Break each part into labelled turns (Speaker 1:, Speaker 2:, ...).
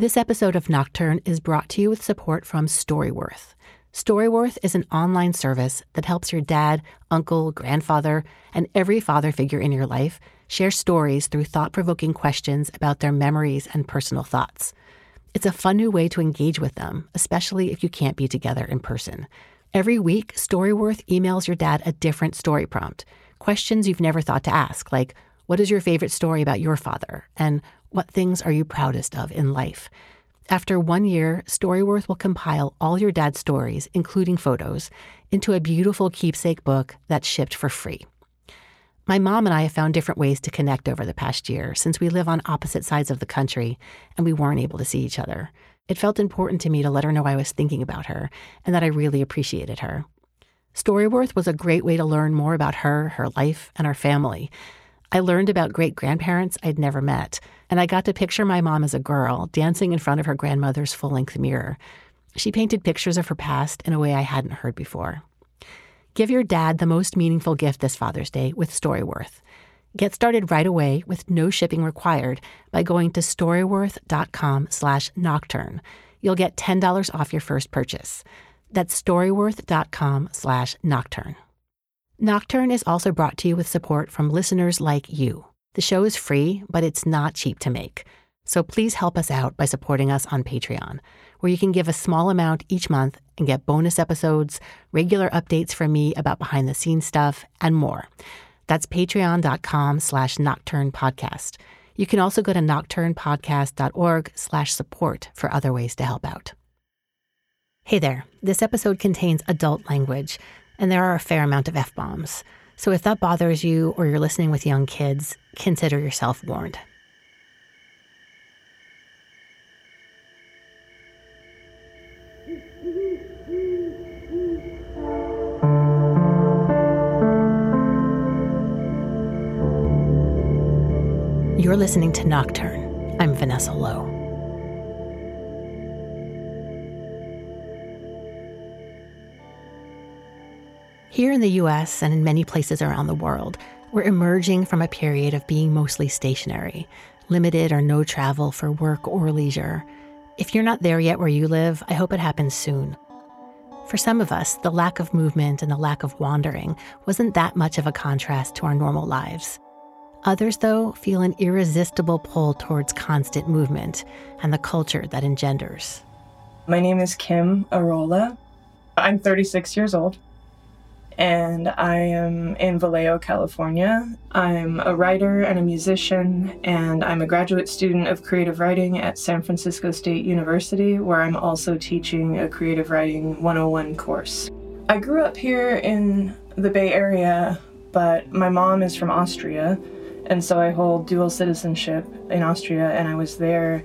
Speaker 1: This episode of Nocturne is brought to you with support from Storyworth. Storyworth is an online service that helps your dad, uncle, grandfather, and every father figure in your life share stories through thought provoking questions about their memories and personal thoughts. It's a fun new way to engage with them, especially if you can't be together in person. Every week, Storyworth emails your dad a different story prompt, questions you've never thought to ask, like, What is your favorite story about your father? And what things are you proudest of in life? After one year, Storyworth will compile all your dad's stories, including photos, into a beautiful keepsake book that's shipped for free. My mom and I have found different ways to connect over the past year since we live on opposite sides of the country and we weren't able to see each other. It felt important to me to let her know I was thinking about her and that I really appreciated her. Storyworth was a great way to learn more about her, her life, and our family. I learned about great grandparents I'd never met, and I got to picture my mom as a girl dancing in front of her grandmother's full length mirror. She painted pictures of her past in a way I hadn't heard before. Give your dad the most meaningful gift this Father's Day with Storyworth. Get started right away with no shipping required by going to storyworth.com slash nocturne. You'll get $10 off your first purchase. That's storyworth.com slash nocturne. Is also brought to you with support from listeners like you. The show is free, but it's not cheap to make. So please help us out by supporting us on Patreon, where you can give a small amount each month and get bonus episodes, regular updates from me about behind the scenes stuff, and more. That's patreon.com slash nocturne podcast. You can also go to nocturnepodcast.org slash support for other ways to help out. Hey there, this episode contains adult language and there are a fair amount of F bombs. So if that bothers you or you're listening with young kids, consider yourself warned. You're listening to Nocturne. I'm Vanessa Lowe. Here in the US and in many places around the world, we're emerging from a period of being mostly stationary, limited or no travel for work or leisure. If you're not there yet where you live, I hope it happens soon. For some of us, the lack of movement and the lack of wandering wasn't that much of a contrast to our normal lives. Others, though, feel an irresistible pull towards constant movement and the culture that engenders.
Speaker 2: My name is Kim Arola. I'm 36 years old and I am in Vallejo, California. I'm a writer and a musician, and I'm a graduate student of creative writing at San Francisco State University, where I'm also teaching a creative writing 101 course. I grew up here in the Bay Area, but my mom is from Austria, and so I hold dual citizenship in Austria, and I was there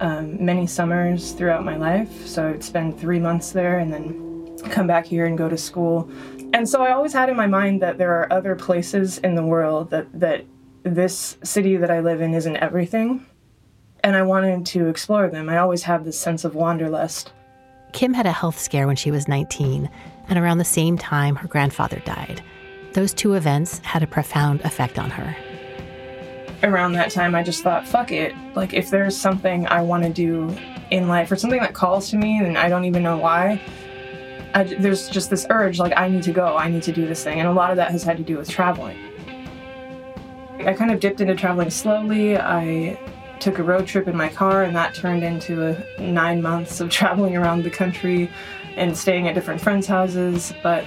Speaker 2: um, many summers throughout my life. So I would spend three months there and then come back here and go to school and so I always had in my mind that there are other places in the world that that this city that I live in isn't everything. And I wanted to explore them. I always have this sense of wanderlust.
Speaker 1: Kim had a health scare when she was 19, and around the same time, her grandfather died. Those two events had a profound effect on her.
Speaker 2: Around that time, I just thought, fuck it. Like, if there's something I want to do in life or something that calls to me and I don't even know why, I, there's just this urge like I need to go, I need to do this thing, and a lot of that has had to do with traveling. I kind of dipped into traveling slowly. I took a road trip in my car, and that turned into a nine months of traveling around the country and staying at different friends' houses. But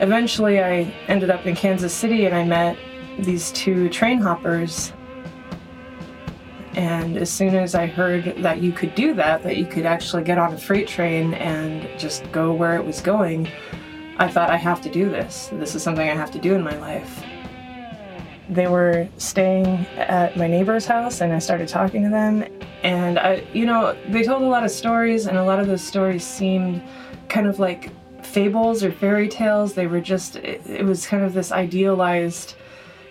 Speaker 2: eventually, I ended up in Kansas City, and I met these two train hoppers and as soon as I heard that you could do that, that you could actually get on a freight train and just go where it was going, I thought, I have to do this. This is something I have to do in my life. They were staying at my neighbor's house, and I started talking to them. And I, you know, they told a lot of stories, and a lot of those stories seemed kind of like fables or fairy tales. They were just, it, it was kind of this idealized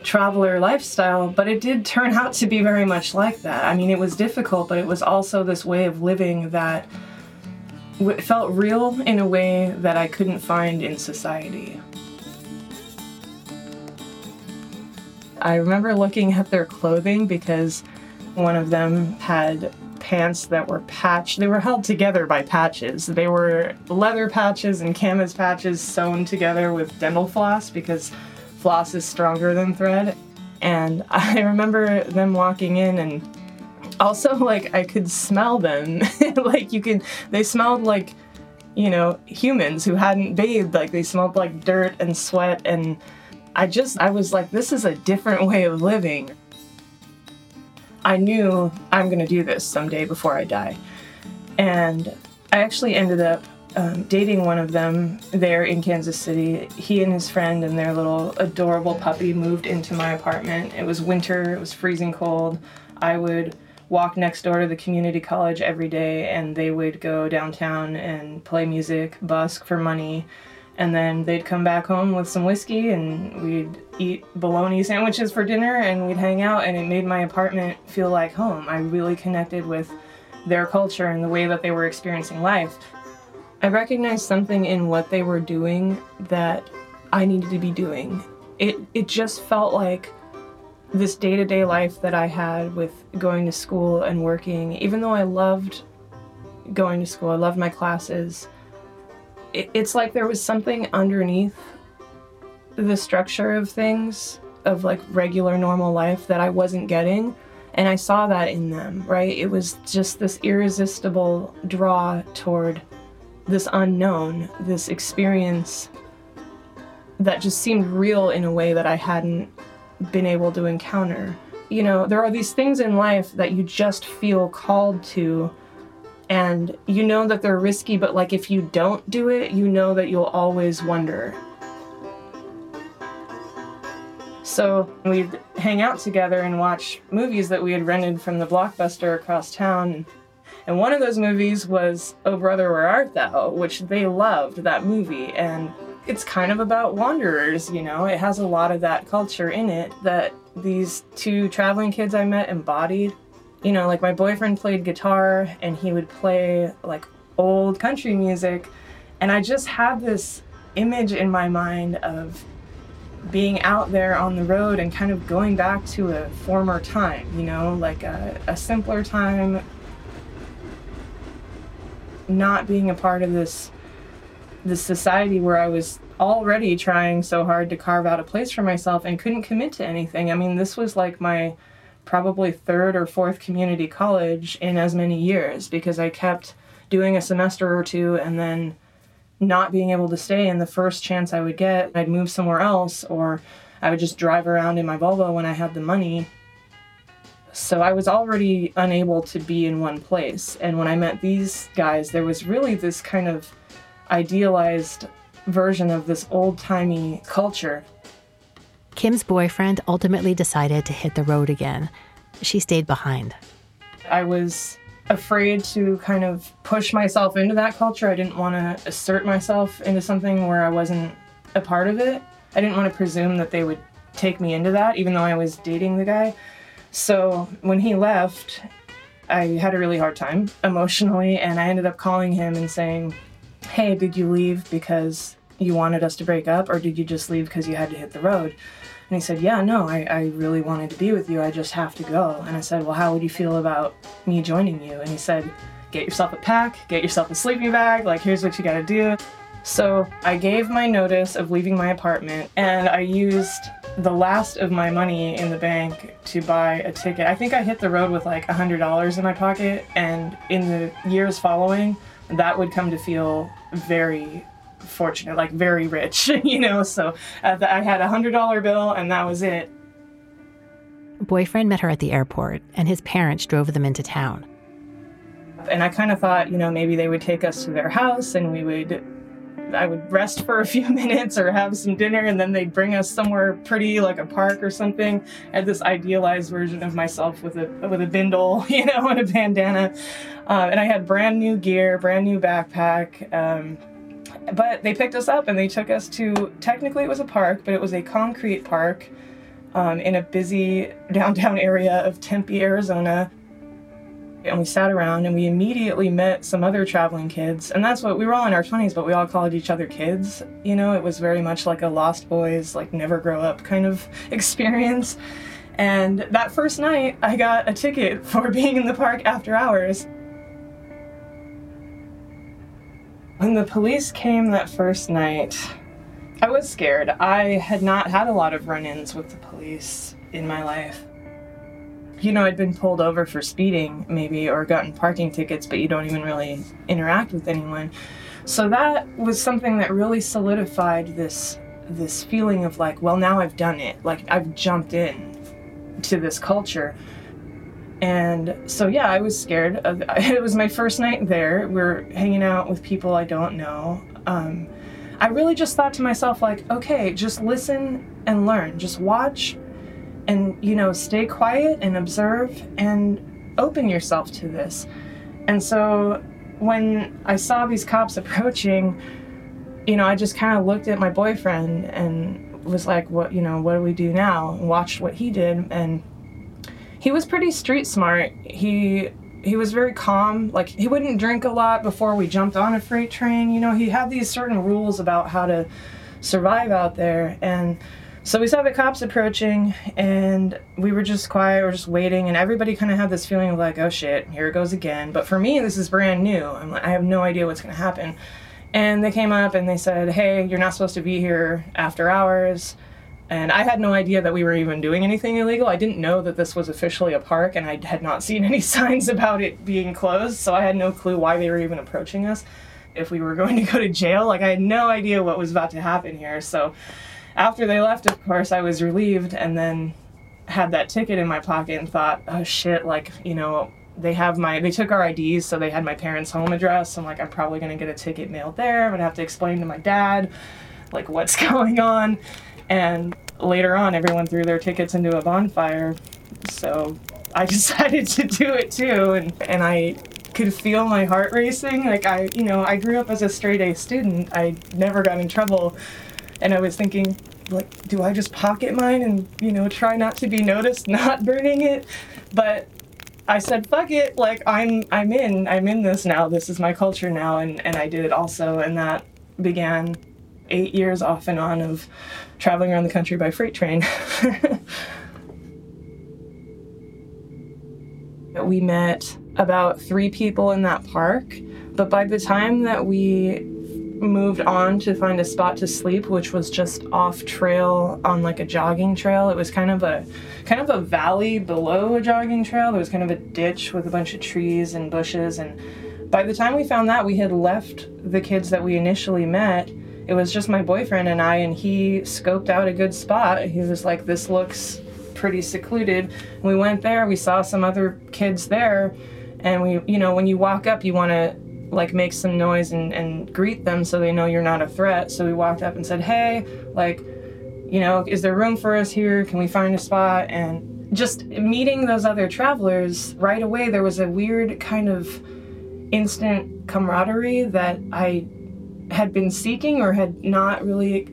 Speaker 2: traveler lifestyle, but it did turn out to be very much like that. I mean, it was difficult, but it was also this way of living that w- felt real in a way that I couldn't find in society. I remember looking at their clothing because one of them had pants that were patched. They were held together by patches. They were leather patches and canvas patches sewn together with dental floss because floss is stronger than thread. And I remember them walking in and also like I could smell them. like you can they smelled like you know, humans who hadn't bathed, like they smelled like dirt and sweat and I just I was like this is a different way of living. I knew I'm going to do this someday before I die. And I actually ended up um, dating one of them there in Kansas City. He and his friend and their little adorable puppy moved into my apartment. It was winter, it was freezing cold. I would walk next door to the community college every day, and they would go downtown and play music, busk for money and then they'd come back home with some whiskey and we'd eat bologna sandwiches for dinner and we'd hang out and it made my apartment feel like home i really connected with their culture and the way that they were experiencing life i recognized something in what they were doing that i needed to be doing it it just felt like this day-to-day life that i had with going to school and working even though i loved going to school i loved my classes it's like there was something underneath the structure of things of like regular normal life that I wasn't getting and I saw that in them, right? It was just this irresistible draw toward this unknown, this experience that just seemed real in a way that I hadn't been able to encounter. You know, there are these things in life that you just feel called to and you know that they're risky, but like if you don't do it, you know that you'll always wonder. So we'd hang out together and watch movies that we had rented from the blockbuster across town. And one of those movies was Oh Brother, Where Art Thou, which they loved that movie. And it's kind of about wanderers, you know, it has a lot of that culture in it that these two traveling kids I met embodied you know, like my boyfriend played guitar and he would play like old country music. And I just had this image in my mind of being out there on the road and kind of going back to a former time, you know, like a, a simpler time, not being a part of this this society where I was already trying so hard to carve out a place for myself and couldn't commit to anything. I mean, this was like my probably third or fourth community college in as many years because I kept doing a semester or two and then not being able to stay and the first chance I would get I'd move somewhere else or I would just drive around in my Volvo when I had the money. So I was already unable to be in one place and when I met these guys there was really this kind of idealized version of this old-timey culture
Speaker 1: Kim's boyfriend ultimately decided to hit the road again. She stayed behind.
Speaker 2: I was afraid to kind of push myself into that culture. I didn't want to assert myself into something where I wasn't a part of it. I didn't want to presume that they would take me into that, even though I was dating the guy. So when he left, I had a really hard time emotionally, and I ended up calling him and saying, Hey, did you leave because you wanted us to break up, or did you just leave because you had to hit the road? And he said, Yeah, no, I, I really wanted to be with you. I just have to go. And I said, Well, how would you feel about me joining you? And he said, Get yourself a pack, get yourself a sleeping bag, like, here's what you gotta do. So I gave my notice of leaving my apartment and I used the last of my money in the bank to buy a ticket. I think I hit the road with like $100 in my pocket, and in the years following, that would come to feel very fortunate, like very rich, you know. So uh, I had a hundred dollar bill, and that was it.
Speaker 1: Boyfriend met her at the airport, and his parents drove them into town.
Speaker 2: And I kind of thought, you know, maybe they would take us to their house, and we would. I would rest for a few minutes or have some dinner, and then they'd bring us somewhere pretty, like a park or something. I had this idealized version of myself with a with a bindle, you know, and a bandana, uh, and I had brand new gear, brand new backpack. Um, but they picked us up and they took us to technically it was a park, but it was a concrete park um, in a busy downtown area of Tempe, Arizona. And we sat around and we immediately met some other traveling kids. And that's what we were all in our 20s, but we all called each other kids. You know, it was very much like a Lost Boys, like never grow up kind of experience. And that first night, I got a ticket for being in the park after hours. When the police came that first night, I was scared. I had not had a lot of run ins with the police in my life. You know, I'd been pulled over for speeding, maybe, or gotten parking tickets, but you don't even really interact with anyone. So that was something that really solidified this this feeling of like, well, now I've done it. Like I've jumped in to this culture. And so yeah, I was scared. Of, it was my first night there. We're hanging out with people I don't know. Um, I really just thought to myself like, okay, just listen and learn. Just watch and you know, stay quiet and observe and open yourself to this. And so when I saw these cops approaching, you know, I just kind of looked at my boyfriend and was like, what, you know, what do we do now? And watched what he did. And he was pretty street smart. He, he was very calm. Like, he wouldn't drink a lot before we jumped on a freight train. You know, he had these certain rules about how to survive out there. And, so we saw the cops approaching and we were just quiet, we are just waiting, and everybody kind of had this feeling of like, oh shit, here it goes again. But for me, this is brand new. I'm like, I have no idea what's going to happen. And they came up and they said, hey, you're not supposed to be here after hours. And I had no idea that we were even doing anything illegal. I didn't know that this was officially a park, and I had not seen any signs about it being closed, so I had no clue why they were even approaching us. If we were going to go to jail, like I had no idea what was about to happen here. So after they left, of course, I was relieved and then had that ticket in my pocket and thought, oh shit, like, you know, they have my, they took our IDs, so they had my parents' home address. I'm like, I'm probably gonna get a ticket mailed there. I'm gonna have to explain to my dad, like, what's going on. And later on, everyone threw their tickets into a bonfire. So I decided to do it too. And, and I could feel my heart racing. Like, I, you know, I grew up as a straight A student, I never got in trouble and I was thinking, like, do I just pocket mine and, you know, try not to be noticed not burning it? But I said, fuck it, like I'm I'm in. I'm in this now. This is my culture now and, and I did it also and that began eight years off and on of traveling around the country by freight train. we met about three people in that park, but by the time that we moved on to find a spot to sleep which was just off trail on like a jogging trail. It was kind of a kind of a valley below a jogging trail. There was kind of a ditch with a bunch of trees and bushes and by the time we found that we had left the kids that we initially met. It was just my boyfriend and I and he scoped out a good spot. He was like this looks pretty secluded. We went there we saw some other kids there and we you know when you walk up you want to like make some noise and, and greet them so they know you're not a threat. So we walked up and said, Hey, like, you know, is there room for us here? Can we find a spot? And just meeting those other travelers right away, there was a weird kind of instant camaraderie that I had been seeking or had not really.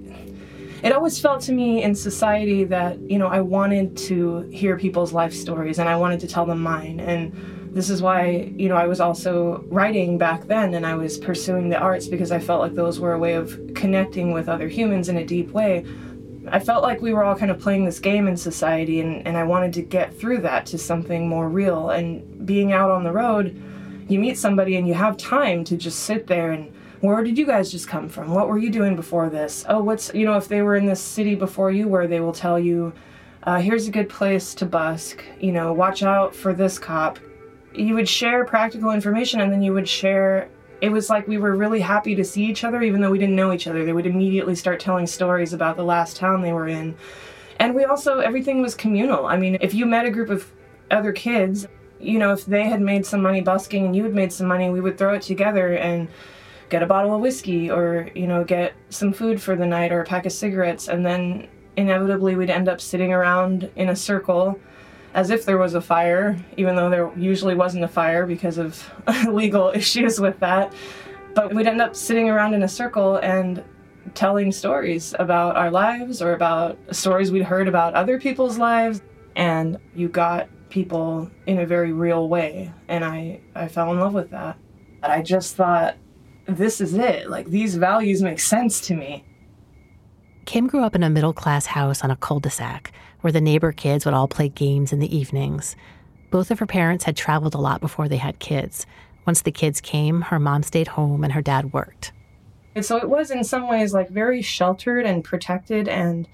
Speaker 2: It always felt to me in society that, you know, I wanted to hear people's life stories and I wanted to tell them mine. And this is why, you know, I was also writing back then and I was pursuing the arts because I felt like those were a way of connecting with other humans in a deep way. I felt like we were all kind of playing this game in society and, and I wanted to get through that to something more real. And being out on the road, you meet somebody and you have time to just sit there and where did you guys just come from? What were you doing before this? Oh, what's, you know, if they were in this city before you where they will tell you, uh, here's a good place to busk, you know, watch out for this cop, you would share practical information and then you would share it was like we were really happy to see each other even though we didn't know each other. They would immediately start telling stories about the last town they were in. And we also everything was communal. I mean if you met a group of other kids you know if they had made some money busking and you had made some money we would throw it together and get a bottle of whiskey or you know get some food for the night or a pack of cigarettes. And then inevitably we'd end up sitting around in a circle as if there was a fire, even though there usually wasn't a fire because of legal issues with that. But we'd end up sitting around in a circle and telling stories about our lives or about stories we'd heard about other people's lives. And you got people in a very real way. And I, I fell in love with that. I just thought, this is it. Like, these values make sense to me.
Speaker 1: Kim grew up in a middle class house on a cul de sac where the neighbor kids would all play games in the evenings. Both of her parents had traveled a lot before they had kids. Once the kids came, her mom stayed home and her dad worked.
Speaker 2: And so it was in some ways like very sheltered and protected and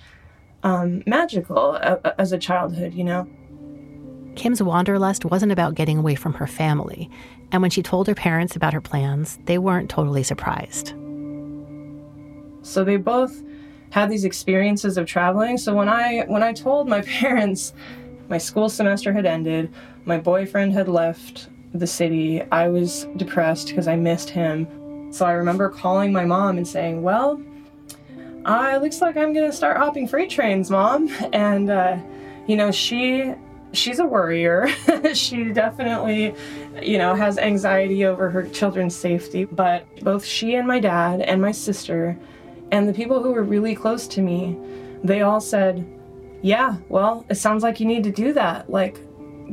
Speaker 2: um, magical as a childhood, you know?
Speaker 1: Kim's wanderlust wasn't about getting away from her family, and when she told her parents about her plans, they weren't totally surprised.
Speaker 2: So they both had these experiences of traveling. So when I when I told my parents my school semester had ended, my boyfriend had left the city, I was depressed because I missed him. So I remember calling my mom and saying, "Well, uh, it looks like I'm gonna start hopping freight trains, mom." And uh, you know, she she's a worrier. she definitely, you know, has anxiety over her children's safety. But both she and my dad and my sister and the people who were really close to me, they all said, Yeah, well, it sounds like you need to do that. Like,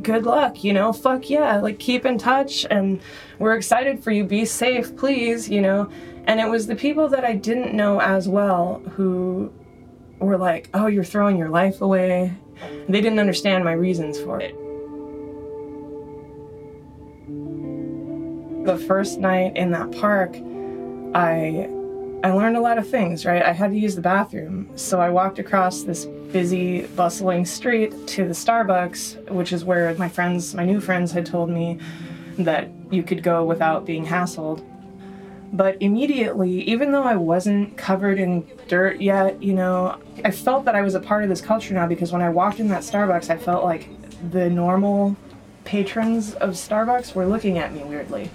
Speaker 2: good luck, you know, fuck yeah, like keep in touch and we're excited for you. Be safe, please, you know. And it was the people that I didn't know as well who were like, Oh, you're throwing your life away they didn't understand my reasons for it. The first night in that park, I I learned a lot of things, right? I had to use the bathroom. So I walked across this busy, bustling street to the Starbucks, which is where my friends, my new friends had told me that you could go without being hassled. But immediately, even though I wasn't covered in dirt yet, you know, I felt that I was a part of this culture now because when I walked in that Starbucks, I felt like the normal patrons of Starbucks were looking at me weirdly.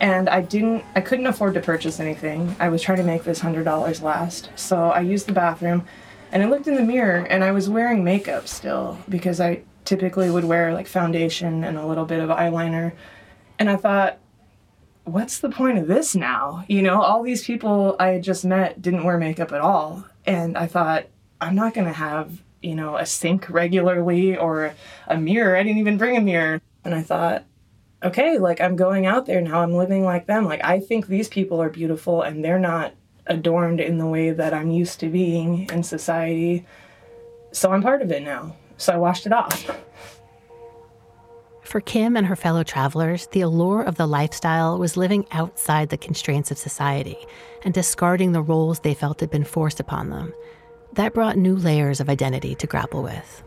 Speaker 2: And I didn't, I couldn't afford to purchase anything. I was trying to make this $100 last. So I used the bathroom and I looked in the mirror and I was wearing makeup still because I typically would wear like foundation and a little bit of eyeliner. And I thought, what's the point of this now? You know, all these people I had just met didn't wear makeup at all. And I thought, I'm not going to have, you know, a sink regularly or a mirror. I didn't even bring a mirror. And I thought, okay, like I'm going out there now. I'm living like them. Like I think these people are beautiful and they're not adorned in the way that I'm used to being in society. So I'm part of it now. So I washed it off.
Speaker 1: For Kim and her fellow travelers, the allure of the lifestyle was living outside the constraints of society and discarding the roles they felt had been forced upon them. That brought new layers of identity to grapple with.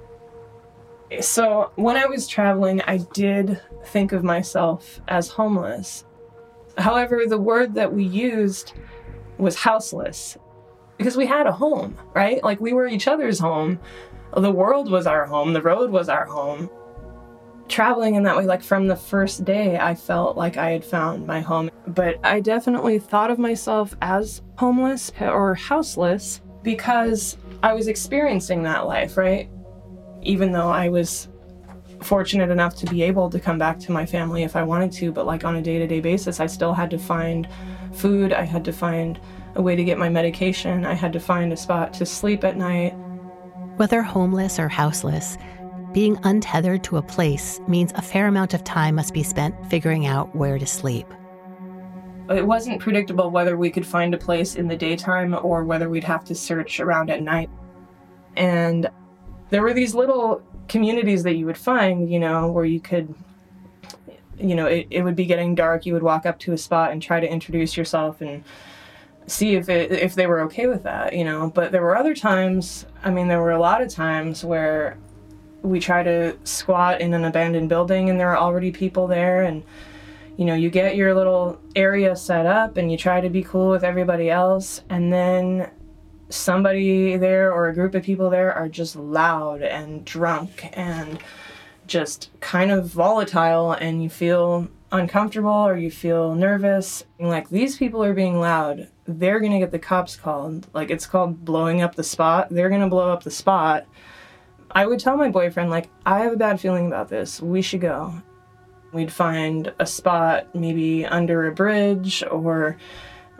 Speaker 2: So, when I was traveling, I did think of myself as homeless. However, the word that we used was houseless because we had a home, right? Like we were each other's home. The world was our home, the road was our home traveling in that way, like from the first day, I felt like I had found my home. But I definitely thought of myself as homeless or houseless because I was experiencing that life, right? Even though I was fortunate enough to be able to come back to my family if I wanted to, but like on a day to day basis, I still had to find food, I had to find a way to get my medication, I had to find a spot to sleep at night.
Speaker 1: Whether homeless or houseless, being untethered to a place means a fair amount of time must be spent figuring out where to sleep.
Speaker 2: It wasn't predictable whether we could find a place in the daytime or whether we'd have to search around at night. And there were these little communities that you would find, you know, where you could, you know, it, it would be getting dark. You would walk up to a spot and try to introduce yourself and see if it if they were okay with that, you know. But there were other times, I mean, there were a lot of times where we try to squat in an abandoned building and there are already people there and you know you get your little area set up and you try to be cool with everybody else and then somebody there or a group of people there are just loud and drunk and just kind of volatile and you feel uncomfortable or you feel nervous. Like these people are being loud. They're going to get the cops called. Like it's called blowing up the spot. They're going to blow up the spot. I would tell my boyfriend, like, I have a bad feeling about this. We should go. We'd find a spot maybe under a bridge or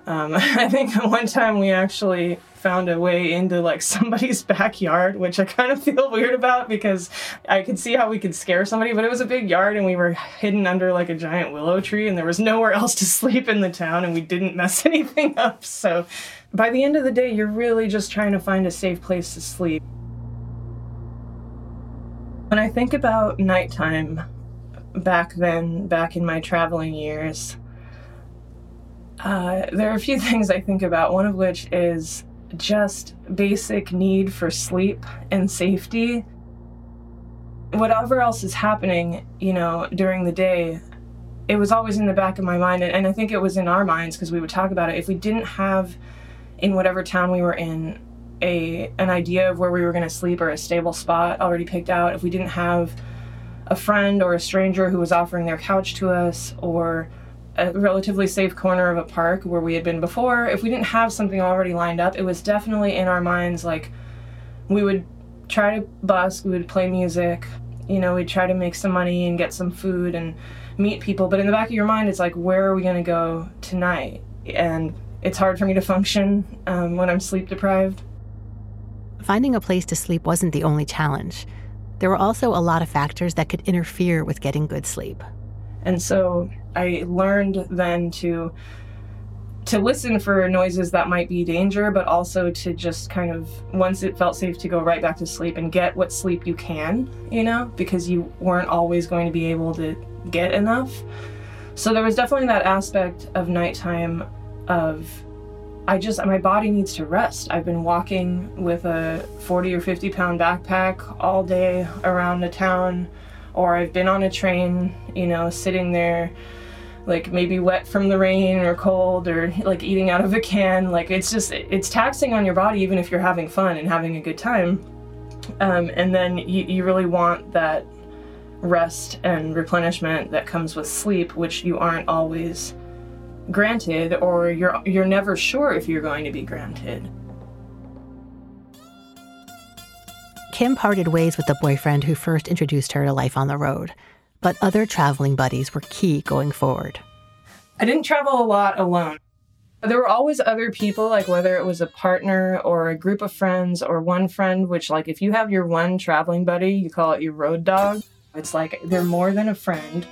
Speaker 2: Um, I think one time we actually found a way into like somebody's backyard, which I kind of feel weird about because I could see how we could scare somebody, but it was a big yard and we were hidden under like a giant willow tree and there was nowhere else to sleep in the town and we didn't mess anything up. So by the end of the day, you're really just trying to find a safe place to sleep. When I think about nighttime back then, back in my traveling years, uh, there are a few things I think about, one of which is just basic need for sleep and safety. Whatever else is happening, you know, during the day, it was always in the back of my mind. And, and I think it was in our minds because we would talk about it. If we didn't have in whatever town we were in a an idea of where we were going to sleep or a stable spot already picked out, if we didn't have a friend or a stranger who was offering their couch to us or a relatively safe corner of a park where we had been before, if we didn't have something already lined up, it was definitely in our minds like we would try to busk, we would play music, you know, we'd try to make some money and get some food and meet people. But in the back of your mind, it's like, where are we going to go tonight? And it's hard for me to function um, when I'm sleep deprived.
Speaker 1: Finding a place to sleep wasn't the only challenge. There were also a lot of factors that could interfere with getting good sleep.
Speaker 2: And so I learned then to to listen for noises that might be danger, but also to just kind of once it felt safe to go right back to sleep and get what sleep you can, you know, because you weren't always going to be able to get enough. So there was definitely that aspect of nighttime of I just my body needs to rest. I've been walking with a 40 or 50 pound backpack all day around the town or I've been on a train, you know, sitting there like maybe wet from the rain or cold or like eating out of a can like it's just it's taxing on your body even if you're having fun and having a good time. Um, and then you, you really want that rest and replenishment that comes with sleep which you aren't always granted or you're you're never sure if you're going to be granted.
Speaker 1: Kim parted ways with the boyfriend who first introduced her to life on the road, but other traveling buddies were key going forward.
Speaker 2: I didn't travel a lot alone. There were always other people, like whether it was a partner or a group of friends or one friend, which, like, if you have your one traveling buddy, you call it your road dog. It's like they're more than a friend.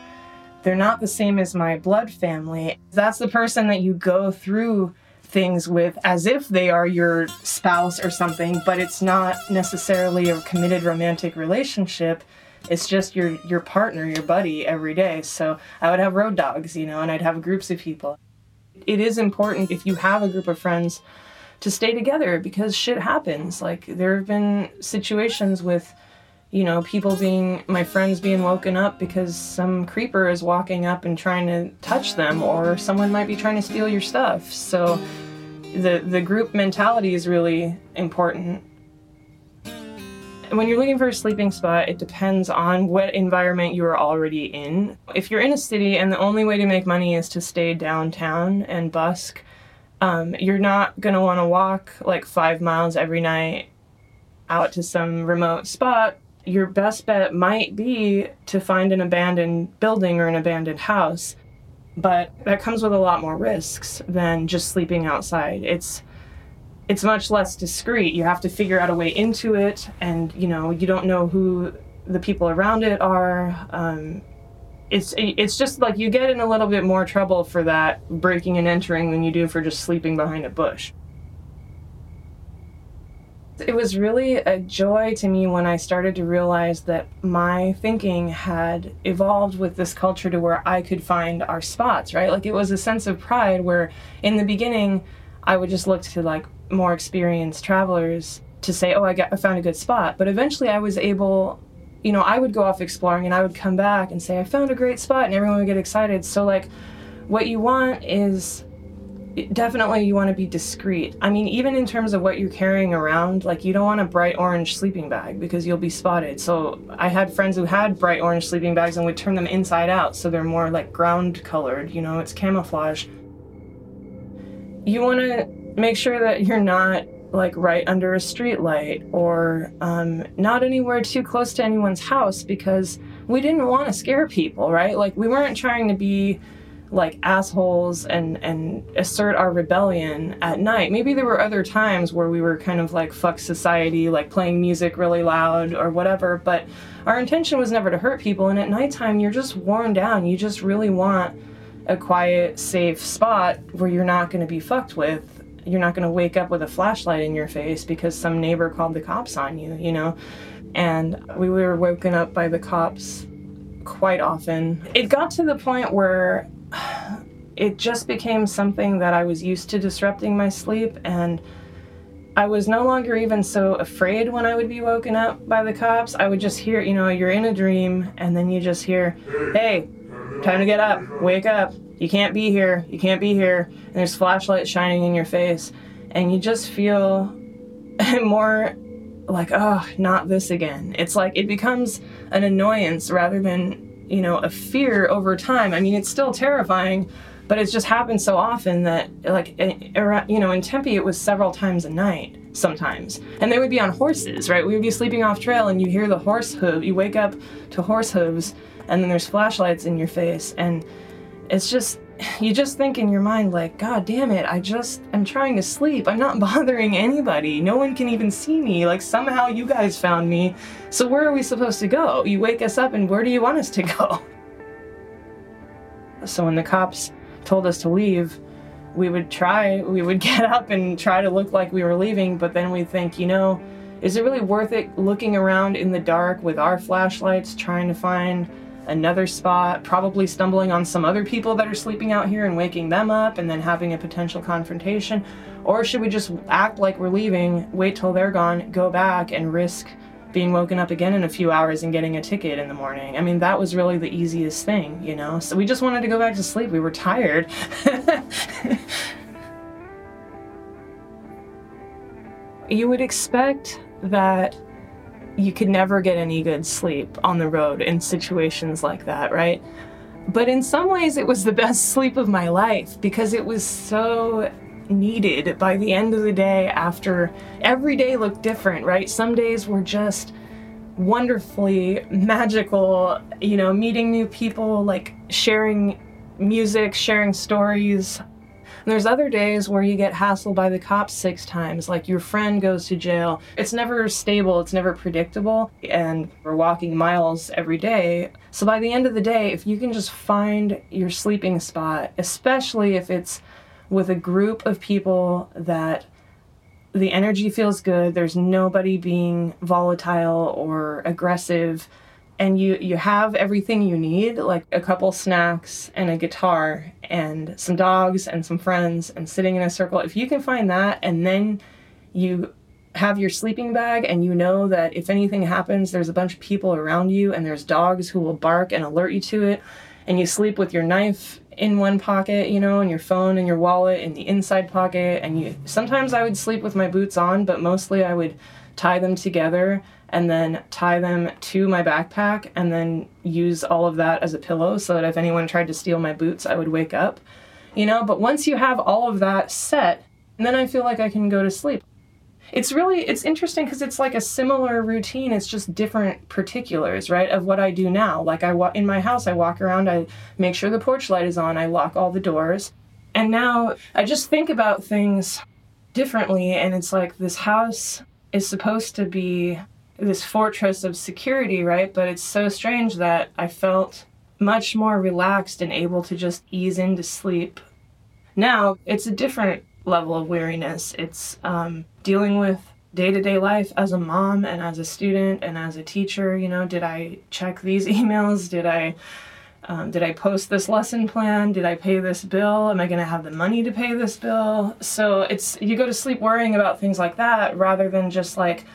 Speaker 2: They're not the same as my blood family. That's the person that you go through things with as if they are your spouse or something, but it's not necessarily a committed romantic relationship. It's just your your partner, your buddy every day. So I would have road dogs, you know, and I'd have groups of people. It is important if you have a group of friends to stay together because shit happens. Like there have been situations with you know, people being, my friends being woken up because some creeper is walking up and trying to touch them, or someone might be trying to steal your stuff. So the, the group mentality is really important. When you're looking for a sleeping spot, it depends on what environment you are already in. If you're in a city and the only way to make money is to stay downtown and busk, um, you're not going to want to walk like five miles every night out to some remote spot your best bet might be to find an abandoned building or an abandoned house. But that comes with a lot more risks than just sleeping outside. It's it's much less discreet. You have to figure out a way into it, and you know you don't know who the people around it are. Um, it's it's just like you get in a little bit more trouble for that breaking and entering than you do for just sleeping behind a bush. It was really a joy to me when I started to realize that my thinking had evolved with this culture to where I could find our spots, right? Like it was a sense of pride where in the beginning I would just look to like more experienced travelers to say, "Oh, I got I found a good spot." But eventually I was able you know, I would go off exploring and I would come back and say, "I found a great spot," and everyone would get excited. So like what you want is definitely you want to be discreet. I mean, even in terms of what you're carrying around, like you don't want a bright orange sleeping bag because you'll be spotted. So I had friends who had bright orange sleeping bags and would turn them inside out so they're more like ground colored, you know, it's camouflage. You want to make sure that you're not like right under a street light or um, not anywhere too close to anyone's house because we didn't want to scare people, right? Like we weren't trying to be like assholes and and assert our rebellion at night. Maybe there were other times where we were kind of like fuck society, like playing music really loud or whatever, but our intention was never to hurt people and at nighttime you're just worn down. You just really want a quiet, safe spot where you're not going to be fucked with. You're not going to wake up with a flashlight in your face because some neighbor called the cops on you, you know? And we were woken up by the cops quite often. It got to the point where it just became something that I was used to disrupting my sleep and I was no longer even so afraid when I would be woken up by the cops. I would just hear, you know, you're in a dream and then you just hear, "Hey, time to get up. Wake up. You can't be here. You can't be here." And there's flashlights shining in your face and you just feel more like, "Oh, not this again." It's like it becomes an annoyance rather than you know, a fear over time. I mean, it's still terrifying, but it's just happened so often that, like, eh, you know, in Tempe, it was several times a night sometimes. And they would be on horses, right? We would be sleeping off trail and you hear the horse hoof, you wake up to horse hooves, and then there's flashlights in your face. And it's just, you just think in your mind like god damn it i just I'm trying to sleep. I'm not bothering anybody. No one can even see me. Like somehow you guys found me. So where are we supposed to go? You wake us up and where do you want us to go? So when the cops told us to leave we would try we would get up and try to look like we were leaving but then we'd think you know is it really worth it looking around in the dark with our flashlights trying to find another spot, probably stumbling on some other people that are sleeping out here and waking them up and then having a potential confrontation? Or should we just act like we're leaving, wait till they're gone, go back and risk being woken up again in a few hours and getting a ticket in the morning? I mean, that was really the easiest thing, you know? So we just wanted to go back to sleep. We were tired. you would expect that you could never get any good sleep on the road in situations like that, right? But in some ways, it was the best sleep of my life because it was so needed by the end of the day after every day looked different, right? Some days were just wonderfully magical, you know, meeting new people, like sharing music, sharing stories, and there's other days where you get hassled by the cops six times, like your friend goes to jail. It's never stable, it's never predictable, and we're walking miles every day. So by the end of the day, if you can just find your sleeping spot, especially if it's with a group of people that the energy feels good, there's nobody being volatile or aggressive and you you have everything you need like a couple snacks and a guitar and some dogs and some friends and sitting in a circle. If you can find that and then you have your sleeping bag and you know that if anything happens there's a bunch of people around you and there's dogs who will bark and alert you to it and you sleep with your knife in one pocket you know and your phone and your wallet in the inside pocket and you sometimes i would sleep with my boots on but mostly i would tie them together and then tie them to my backpack and then use all of that as a pillow so that if anyone tried to steal my boots, I would wake up. You know, but once you have all of that set, then I feel like I can go to sleep. It's really it's interesting because it's like a similar routine. It's just different particulars, right, of what I do now. Like I walk in my house, I walk around, I make sure the porch light is on, I lock all the doors. And now I just think about things differently and it's like this house is supposed to be this fortress of security, right? But it's so strange that I felt much more relaxed and able to just ease into sleep. Now it's a different level of weariness. It's um, dealing with day to day life as a mom and as a student and as a teacher. You know, did I check these emails? Did I um, did I post this lesson plan? Did I pay this bill? Am I going to have the money to pay this bill? So it's you go to sleep worrying about things like that rather than just like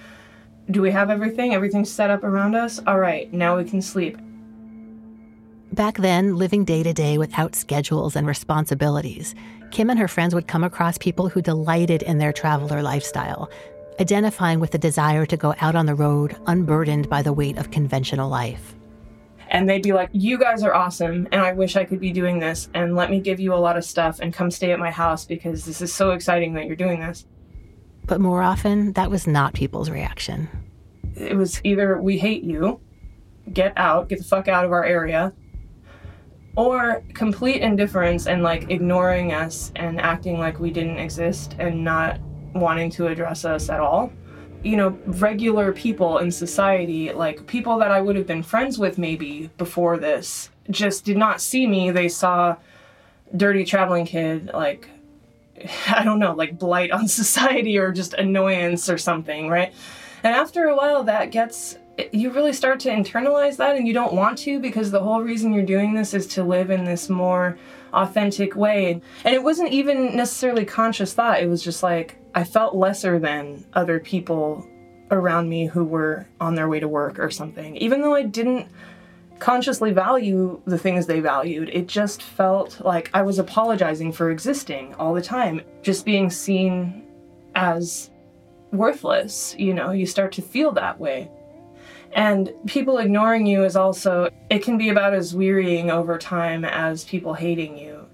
Speaker 2: do we have everything? Everything's set up around us? All right, now we can sleep.
Speaker 1: Back then, living day to day without schedules and responsibilities, Kim and her friends would come across people who delighted in their traveler lifestyle, identifying with the desire to go out on the road unburdened by the weight of conventional life.
Speaker 2: And they'd be like, You guys are awesome, and I wish I could be doing this, and let me give you a lot of stuff and come stay at my house because this is so exciting that you're doing this.
Speaker 1: But more often, that was not people's reaction.
Speaker 2: It was either we hate you, get out, get the fuck out of our area, or complete indifference and like ignoring us and acting like we didn't exist and not wanting to address us at all. You know, regular people in society, like people that I would have been friends with maybe before this, just did not see me. They saw dirty traveling kid, like, I don't know, like blight on society or just annoyance or something, right? And after a while, that gets you really start to internalize that and you don't want to because the whole reason you're doing this is to live in this more authentic way. And it wasn't even necessarily conscious thought. It was just like I felt lesser than other people around me who were on their way to work or something. Even though I didn't consciously value the things they valued, it just felt like I was apologizing for existing all the time, just being seen as worthless. You know, you start to feel that way. And people ignoring you is also, it can be about as wearying over time as people hating you.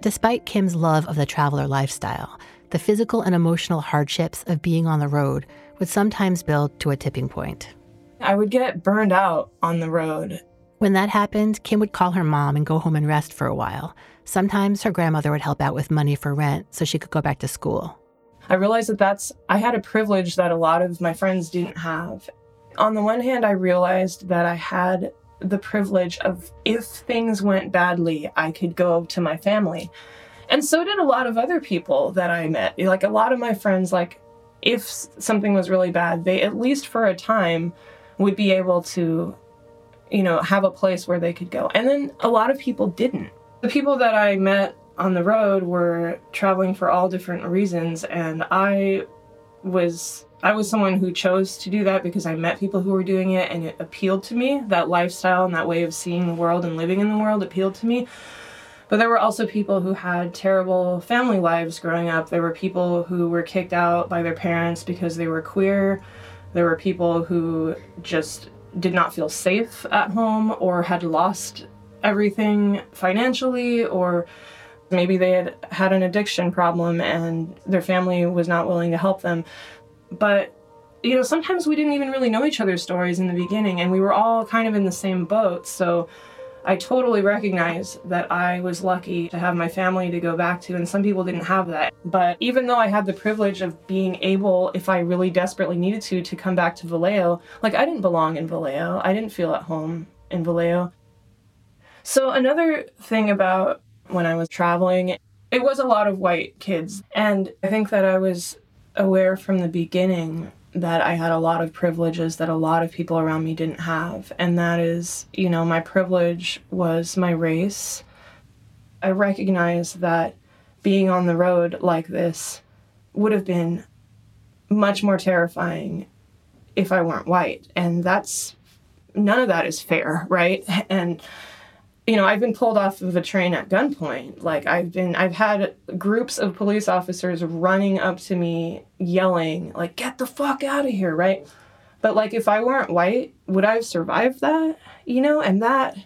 Speaker 1: Despite Kim's love of the traveler lifestyle, the physical and emotional hardships of being on the road would sometimes build to a tipping point.
Speaker 2: I would get burned out on the road.
Speaker 1: When that happened, Kim would call her mom and go home and rest for a while. Sometimes her grandmother would help out with money for rent so she could go back to school.
Speaker 2: I realized that that's, I had a privilege that a lot of my friends didn't have. On the one hand, I realized that I had the privilege of if things went badly, I could go to my family. And so did a lot of other people that I met. Like a lot of my friends, like if something was really bad, they at least for a time would be able to, you know, have a place where they could go. And then a lot of people didn't. The people that I met on the road were traveling for all different reasons and I was I was someone who chose to do that because I met people who were doing it and it appealed to me. That lifestyle and that way of seeing the world and living in the world appealed to me. But there were also people who had terrible family lives growing up. There were people who were kicked out by their parents because they were queer. There were people who just did not feel safe at home or had lost everything financially or Maybe they had had an addiction problem and their family was not willing to help them. But, you know, sometimes we didn't even really know each other's stories in the beginning and we were all kind of in the same boat. So I totally recognize that I was lucky to have my family to go back to, and some people didn't have that. But even though I had the privilege of being able, if I really desperately needed to, to come back to Vallejo, like I didn't belong in Vallejo. I didn't feel at home in Vallejo. So, another thing about when I was traveling. It was a lot of white kids. And I think that I was aware from the beginning that I had a lot of privileges that a lot of people around me didn't have. And that is, you know, my privilege was my race. I recognize that being on the road like this would have been much more terrifying if I weren't white. And that's none of that is fair, right? And you know, I've been pulled off of a train at gunpoint. Like I've been I've had groups of police officers running up to me yelling like get the fuck out of here, right? But like if I weren't white, would I have survived that? You know, and that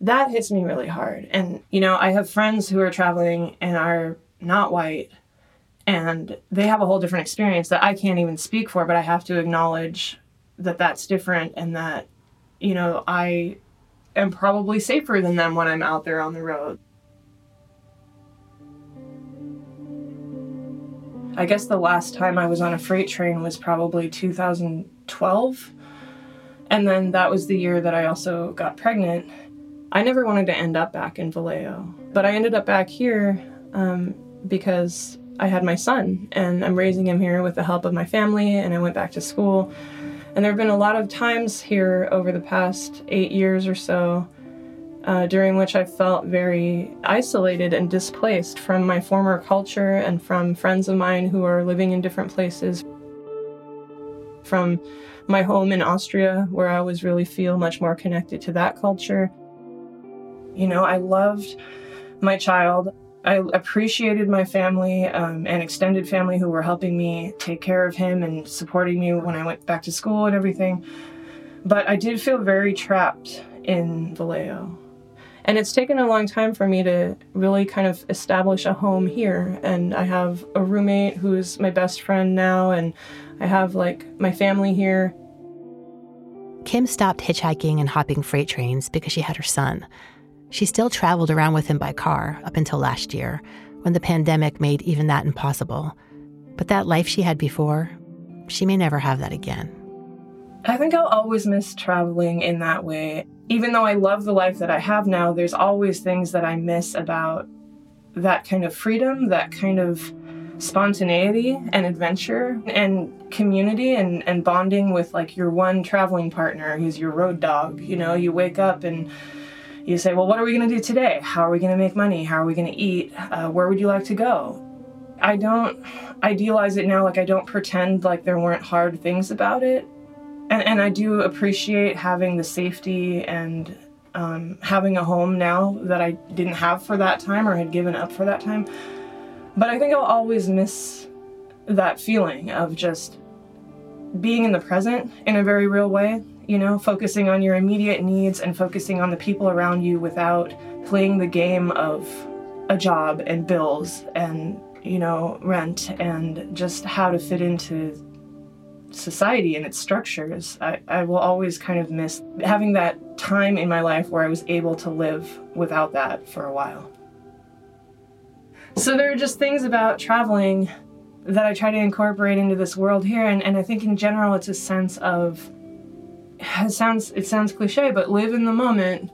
Speaker 2: that hits me really hard. And you know, I have friends who are traveling and are not white and they have a whole different experience that I can't even speak for, but I have to acknowledge that that's different and that you know, I am probably safer than them when I'm out there on the road. I guess the last time I was on a freight train was probably 2012. And then that was the year that I also got pregnant. I never wanted to end up back in Vallejo, but I ended up back here um, because I had my son and I'm raising him here with the help of my family, and I went back to school. And there have been a lot of times here over the past eight years or so uh, during which I felt very isolated and displaced from my former culture and from friends of mine who are living in different places. From my home in Austria, where I always really feel much more connected to that culture. You know, I loved my child. I appreciated my family um, and extended family who were helping me take care of him and supporting me when I went back to school and everything. But I did feel very trapped in Vallejo. And it's taken a long time for me to really kind of establish a home here. And I have a roommate who's my best friend now, and I have like my family here.
Speaker 1: Kim stopped hitchhiking and hopping freight trains because she had her son. She still traveled around with him by car up until last year, when the pandemic made even that impossible. But that life she had before, she may never have that again.
Speaker 2: I think I'll always miss traveling in that way. Even though I love the life that I have now, there's always things that I miss about that kind of freedom, that kind of spontaneity and adventure and community and, and bonding with like your one traveling partner who's your road dog. You know, you wake up and you say, Well, what are we going to do today? How are we going to make money? How are we going to eat? Uh, where would you like to go? I don't idealize it now, like, I don't pretend like there weren't hard things about it. And, and I do appreciate having the safety and um, having a home now that I didn't have for that time or had given up for that time. But I think I'll always miss that feeling of just being in the present in a very real way, you know, focusing on your immediate needs and focusing on the people around you without playing the game of a job and bills and, you know, rent and just how to fit into society and its structures. I, I will always kind of miss having that time in my life where I was able to live without that for a while. So there are just things about traveling that I try to incorporate into this world here, and, and I think in general it's a sense of it sounds it sounds cliche, but live in the moment.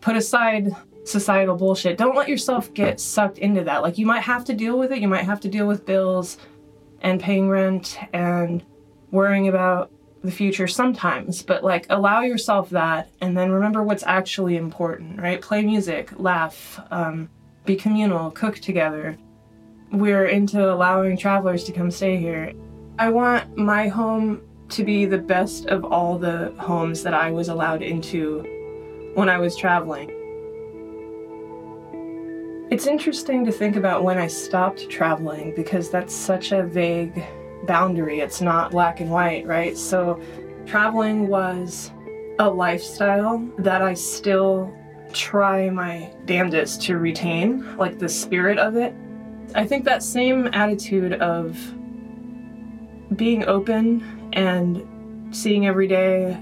Speaker 2: Put aside societal bullshit. Don't let yourself get sucked into that. Like you might have to deal with it. You might have to deal with bills and paying rent and worrying about the future sometimes, but like allow yourself that and then remember what's actually important, right? Play music, laugh, um, be communal, cook together. We're into allowing travelers to come stay here. I want my home to be the best of all the homes that I was allowed into when I was traveling. It's interesting to think about when I stopped traveling because that's such a vague boundary. It's not black and white, right? So, traveling was a lifestyle that I still try my damnedest to retain, like the spirit of it. I think that same attitude of being open and seeing every day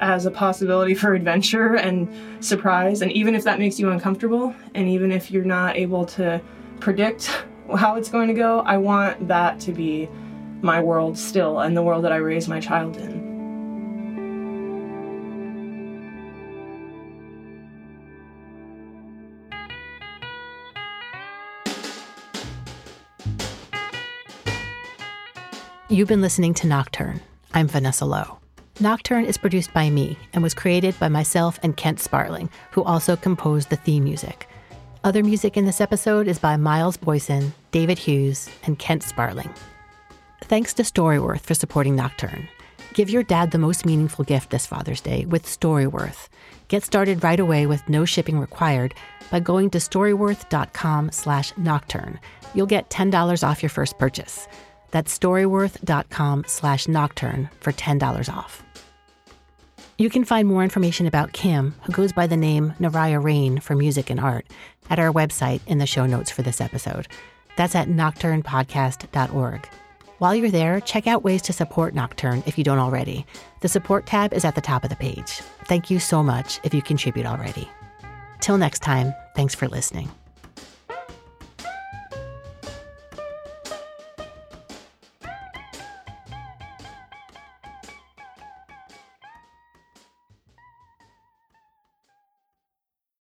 Speaker 2: as a possibility for adventure and surprise. And even if that makes you uncomfortable, and even if you're not able to predict how it's going to go, I want that to be my world still and the world that I raise my child in.
Speaker 1: You've been listening to Nocturne. I'm Vanessa Lowe. Nocturne is produced by me and was created by myself and Kent Sparling, who also composed the theme music. Other music in this episode is by Miles Boisen, David Hughes, and Kent Sparling. Thanks to Storyworth for supporting Nocturne. Give your dad the most meaningful gift this Father's Day with Storyworth. Get started right away with no shipping required by going to storyworth.com slash nocturne. You'll get $10 off your first purchase. That's storyworth.com slash nocturne for $10 off. You can find more information about Kim, who goes by the name Naraya Rain for music and art, at our website in the show notes for this episode. That's at nocturnepodcast.org. While you're there, check out ways to support Nocturne if you don't already. The support tab is at the top of the page. Thank you so much if you contribute already. Till next time, thanks for listening.